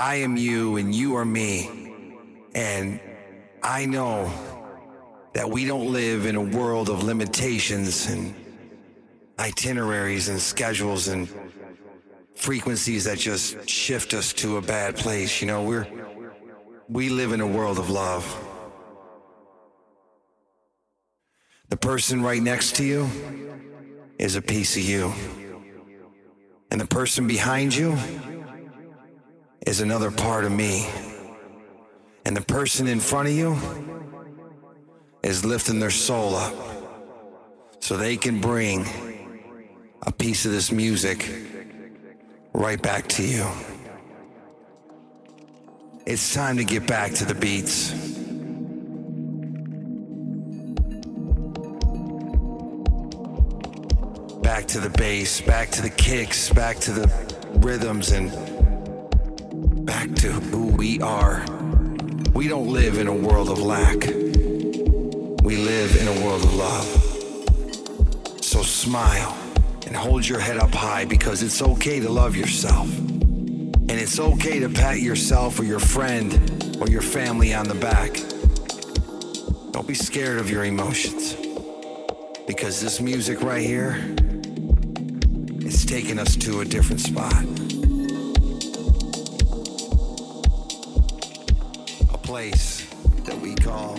I am you and you are me. And I know that we don't live in a world of limitations and itineraries and schedules and frequencies that just shift us to a bad place. You know, we're we live in a world of love. The person right next to you is a piece of you. And the person behind you is another part of me. And the person in front of you is lifting their soul up so they can bring a piece of this music right back to you. It's time to get back to the beats. Back to the bass, back to the kicks, back to the rhythms, and back to who we are. We don't live in a world of lack. We live in a world of love. So smile and hold your head up high because it's okay to love yourself. And it's okay to pat yourself or your friend or your family on the back. Don't be scared of your emotions because this music right here is taking us to a different spot. Place that we call